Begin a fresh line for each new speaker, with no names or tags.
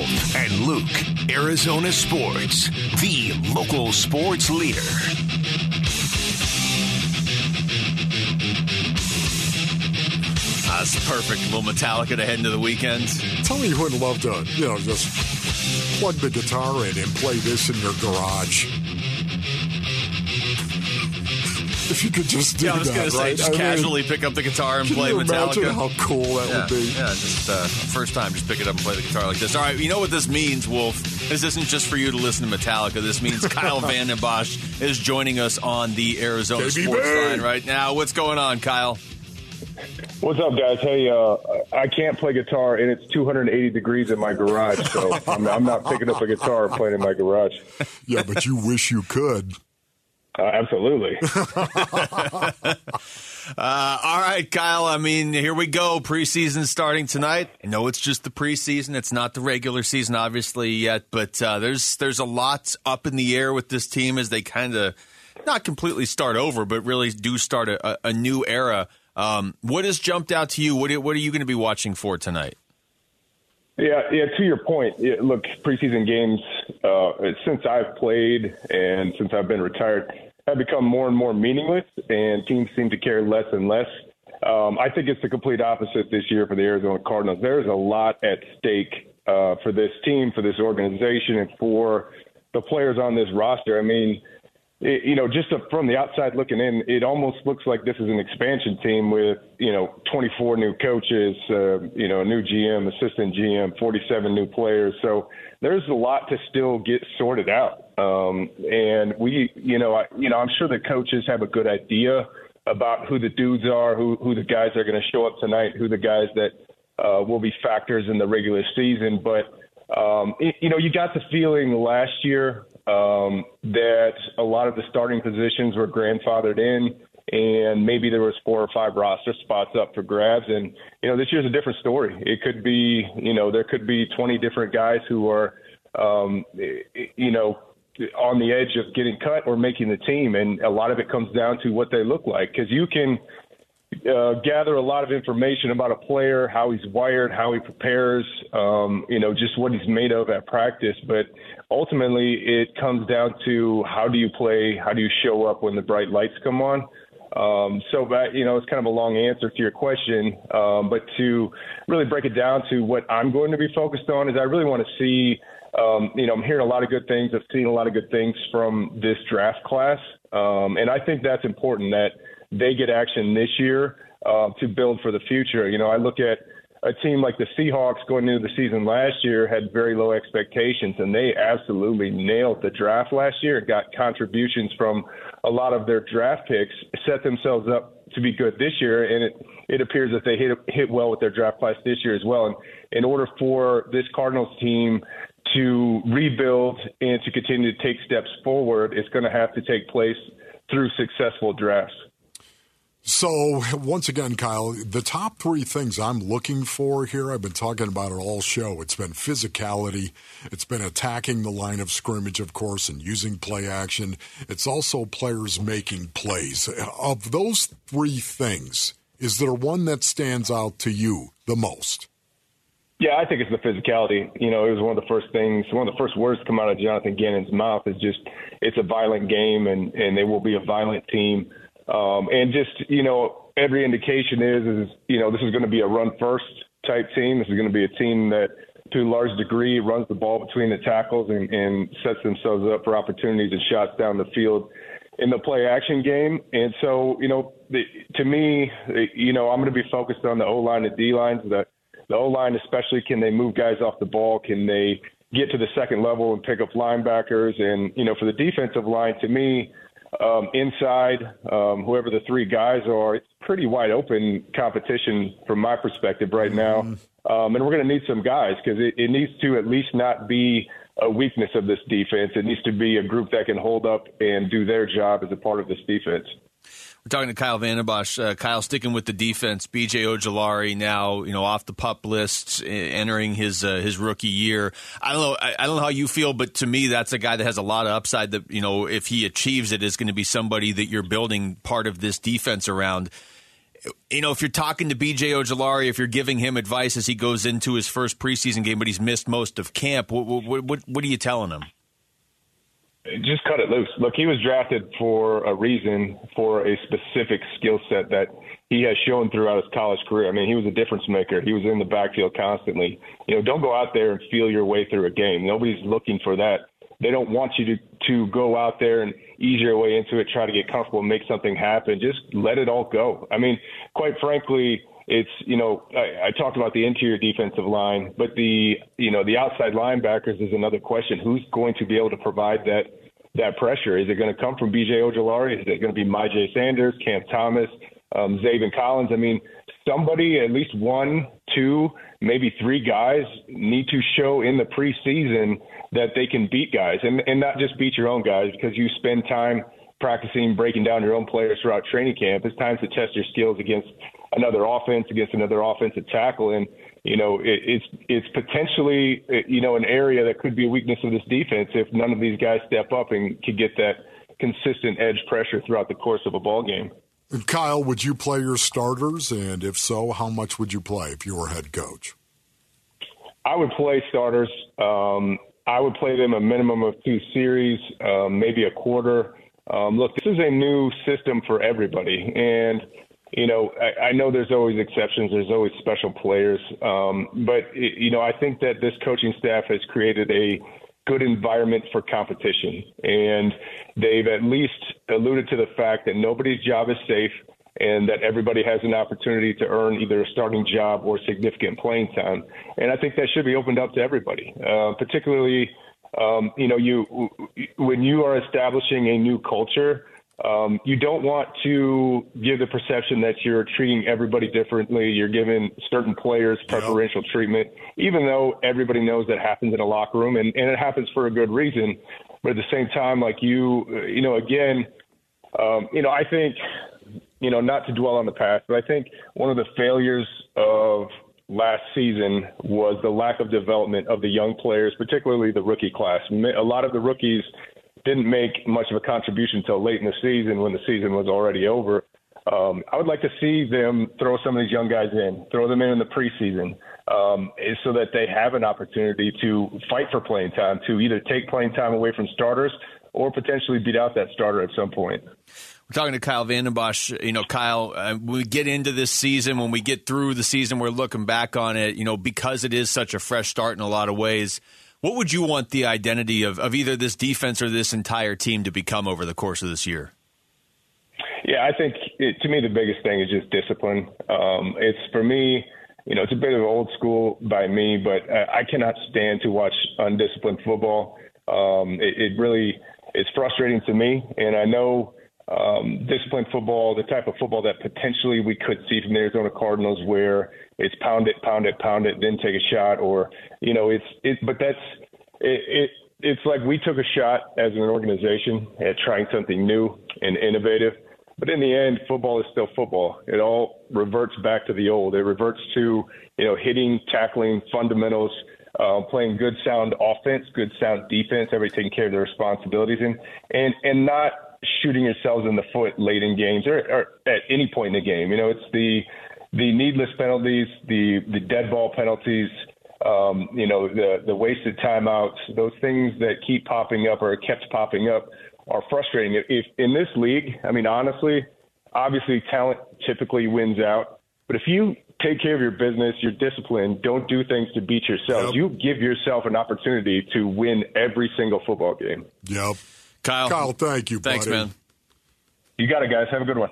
Wolf and Luke, Arizona Sports, the local sports leader.
Ah, That's perfect. A little Metallica to head into the weekend.
Tell me you wouldn't love to, you know, just plug the guitar in and play this in your garage. If you could just do
Yeah, I was
that,
going to say,
right?
just
I mean,
casually pick up the guitar and
can
play
you
Metallica.
imagine how cool that
yeah,
would be?
yeah, just uh, first time, just pick it up and play the guitar like this. All right, you know what this means, Wolf? This isn't just for you to listen to Metallica. This means Kyle Vanden Bosch is joining us on the Arizona
KBB.
Sports Line right now. What's going on, Kyle?
What's up, guys? Hey, uh, I can't play guitar, and it's 280 degrees in my garage, so I'm, I'm not picking up a guitar and playing in my garage.
Yeah, but you wish you could.
Uh, absolutely.
Uh, all right, Kyle. I mean, here we go. Preseason starting tonight. I know it's just the preseason; it's not the regular season, obviously yet. But uh, there's there's a lot up in the air with this team as they kind of not completely start over, but really do start a, a, a new era. Um, what has jumped out to you? What are, what are you going to be watching for tonight?
Yeah, yeah. To your point, yeah, look, preseason games uh, since I've played and since I've been retired have become more and more meaningless, and teams seem to care less and less. Um, I think it's the complete opposite this year for the Arizona Cardinals. There's a lot at stake uh, for this team, for this organization, and for the players on this roster. I mean, it, you know, just from the outside looking in, it almost looks like this is an expansion team with, you know, 24 new coaches, uh, you know, a new GM, assistant GM, 47 new players. So there's a lot to still get sorted out. Um, and we, you know, I, you know, I'm sure the coaches have a good idea about who the dudes are, who who the guys are going to show up tonight, who the guys that uh, will be factors in the regular season. But um, it, you know, you got the feeling last year um, that a lot of the starting positions were grandfathered in, and maybe there was four or five roster spots up for grabs. And you know, this year's a different story. It could be, you know, there could be 20 different guys who are, um, you know, on the edge of getting cut or making the team, and a lot of it comes down to what they look like because you can uh, gather a lot of information about a player, how he's wired, how he prepares, um, you know, just what he's made of at practice. But ultimately, it comes down to how do you play, how do you show up when the bright lights come on. Um, so, that, you know, it's kind of a long answer to your question, um, but to really break it down to what I'm going to be focused on is I really want to see. Um, you know, I'm hearing a lot of good things. I've seen a lot of good things from this draft class, um, and I think that's important that they get action this year uh, to build for the future. You know, I look at a team like the Seahawks going into the season last year had very low expectations, and they absolutely nailed the draft last year. Got contributions from a lot of their draft picks, set themselves up to be good this year, and it it appears that they hit hit well with their draft class this year as well. And in order for this Cardinals team to rebuild and to continue to take steps forward, it's going to have to take place through successful drafts.
So, once again, Kyle, the top three things I'm looking for here, I've been talking about it all show. It's been physicality, it's been attacking the line of scrimmage, of course, and using play action. It's also players making plays. Of those three things, is there one that stands out to you the most?
Yeah, I think it's the physicality. You know, it was one of the first things, one of the first words to come out of Jonathan Gannon's mouth is just it's a violent game and, and they will be a violent team. Um, and just, you know, every indication is, is, you know, this is going to be a run first type team. This is going to be a team that, to a large degree, runs the ball between the tackles and, and sets themselves up for opportunities and shots down the field in the play action game. And so, you know, the, to me, you know, I'm going to be focused on the O line and D lines. The, the O line, especially, can they move guys off the ball? Can they get to the second level and pick up linebackers? And, you know, for the defensive line, to me, um, inside, um, whoever the three guys are, it's pretty wide open competition from my perspective right now. Um, and we're going to need some guys because it, it needs to at least not be a weakness of this defense. It needs to be a group that can hold up and do their job as a part of this defense.
Talking to Kyle Vanden Bosch. Uh, Kyle sticking with the defense. BJ Ojulari now, you know, off the pup list, entering his uh, his rookie year. I don't know. I, I, don't know how you feel, but to me, that's a guy that has a lot of upside. That you know, if he achieves it, is going to be somebody that you're building part of this defense around. you know, if you're talking to BJ Ojulari, if you're giving him advice as he goes into his first preseason game, but he's missed most of camp, what, what, what, what are you telling him?
Just cut it loose. Look, he was drafted for a reason, for a specific skill set that he has shown throughout his college career. I mean, he was a difference maker. He was in the backfield constantly. You know, don't go out there and feel your way through a game. Nobody's looking for that. They don't want you to to go out there and ease your way into it, try to get comfortable, make something happen. Just let it all go. I mean, quite frankly, it's you know I, I talked about the interior defensive line, but the you know the outside linebackers is another question. Who's going to be able to provide that that pressure? Is it going to come from B.J. Ojulari? Is it going to be Myjai Sanders, Cam Thomas, um, Zaven Collins? I mean, somebody, at least one, two, maybe three guys need to show in the preseason that they can beat guys, and and not just beat your own guys because you spend time practicing breaking down your own players throughout training camp. It's time to test your skills against another offense, against another offensive tackle, and you know it, it's it's potentially you know an area that could be a weakness of this defense if none of these guys step up and could get that consistent edge pressure throughout the course of a ball game.
Kyle, would you play your starters? And if so, how much would you play if you were head coach?
I would play starters. Um, I would play them a minimum of two series, um, maybe a quarter. Um, look, this is a new system for everybody, and you know I, I know there's always exceptions. There's always special players, um, but it, you know I think that this coaching staff has created a good environment for competition, and they've at least alluded to the fact that nobody's job is safe and that everybody has an opportunity to earn either a starting job or significant playing time. And I think that should be opened up to everybody, uh, particularly, um, you know, you when you are establishing a new culture. Um, you don't want to give the perception that you're treating everybody differently. You're giving certain players preferential treatment, even though everybody knows that happens in a locker room, and, and it happens for a good reason. But at the same time, like you, you know, again, um, you know, I think you know, not to dwell on the past, but I think one of the failures of last season was the lack of development of the young players, particularly the rookie class. A lot of the rookies didn't make much of a contribution until late in the season when the season was already over. Um, I would like to see them throw some of these young guys in, throw them in in the preseason, um, so that they have an opportunity to fight for playing time, to either take playing time away from starters or potentially beat out that starter at some point.
We're talking to Kyle Vanden Bosch. You know, Kyle, uh, we get into this season, when we get through the season, we're looking back on it, you know, because it is such a fresh start in a lot of ways. What would you want the identity of, of either this defense or this entire team to become over the course of this year?
Yeah, I think it, to me the biggest thing is just discipline. Um, it's for me, you know, it's a bit of old school by me, but I, I cannot stand to watch undisciplined football. Um, it, it really is frustrating to me, and I know um, disciplined football, the type of football that potentially we could see from the Arizona Cardinals, where it's pound it, pound it, pound it, then take a shot, or you know, it's it. But that's it. it it's like we took a shot as an organization at trying something new and innovative. But in the end, football is still football. It all reverts back to the old. It reverts to you know hitting, tackling, fundamentals, uh, playing good sound offense, good sound defense, everybody taking care of their responsibilities, and and and not shooting yourselves in the foot late in games or, or at any point in the game. You know, it's the the needless penalties, the the dead ball penalties, um, you know, the the wasted timeouts, those things that keep popping up or kept popping up are frustrating. If, if in this league, I mean, honestly, obviously talent typically wins out, but if you take care of your business, you're disciplined, don't do things to beat yourself, yep. you give yourself an opportunity to win every single football game.
Yep.
Kyle.
Kyle, thank you.
Thanks,
buddy.
man.
You got it, guys. Have a good one.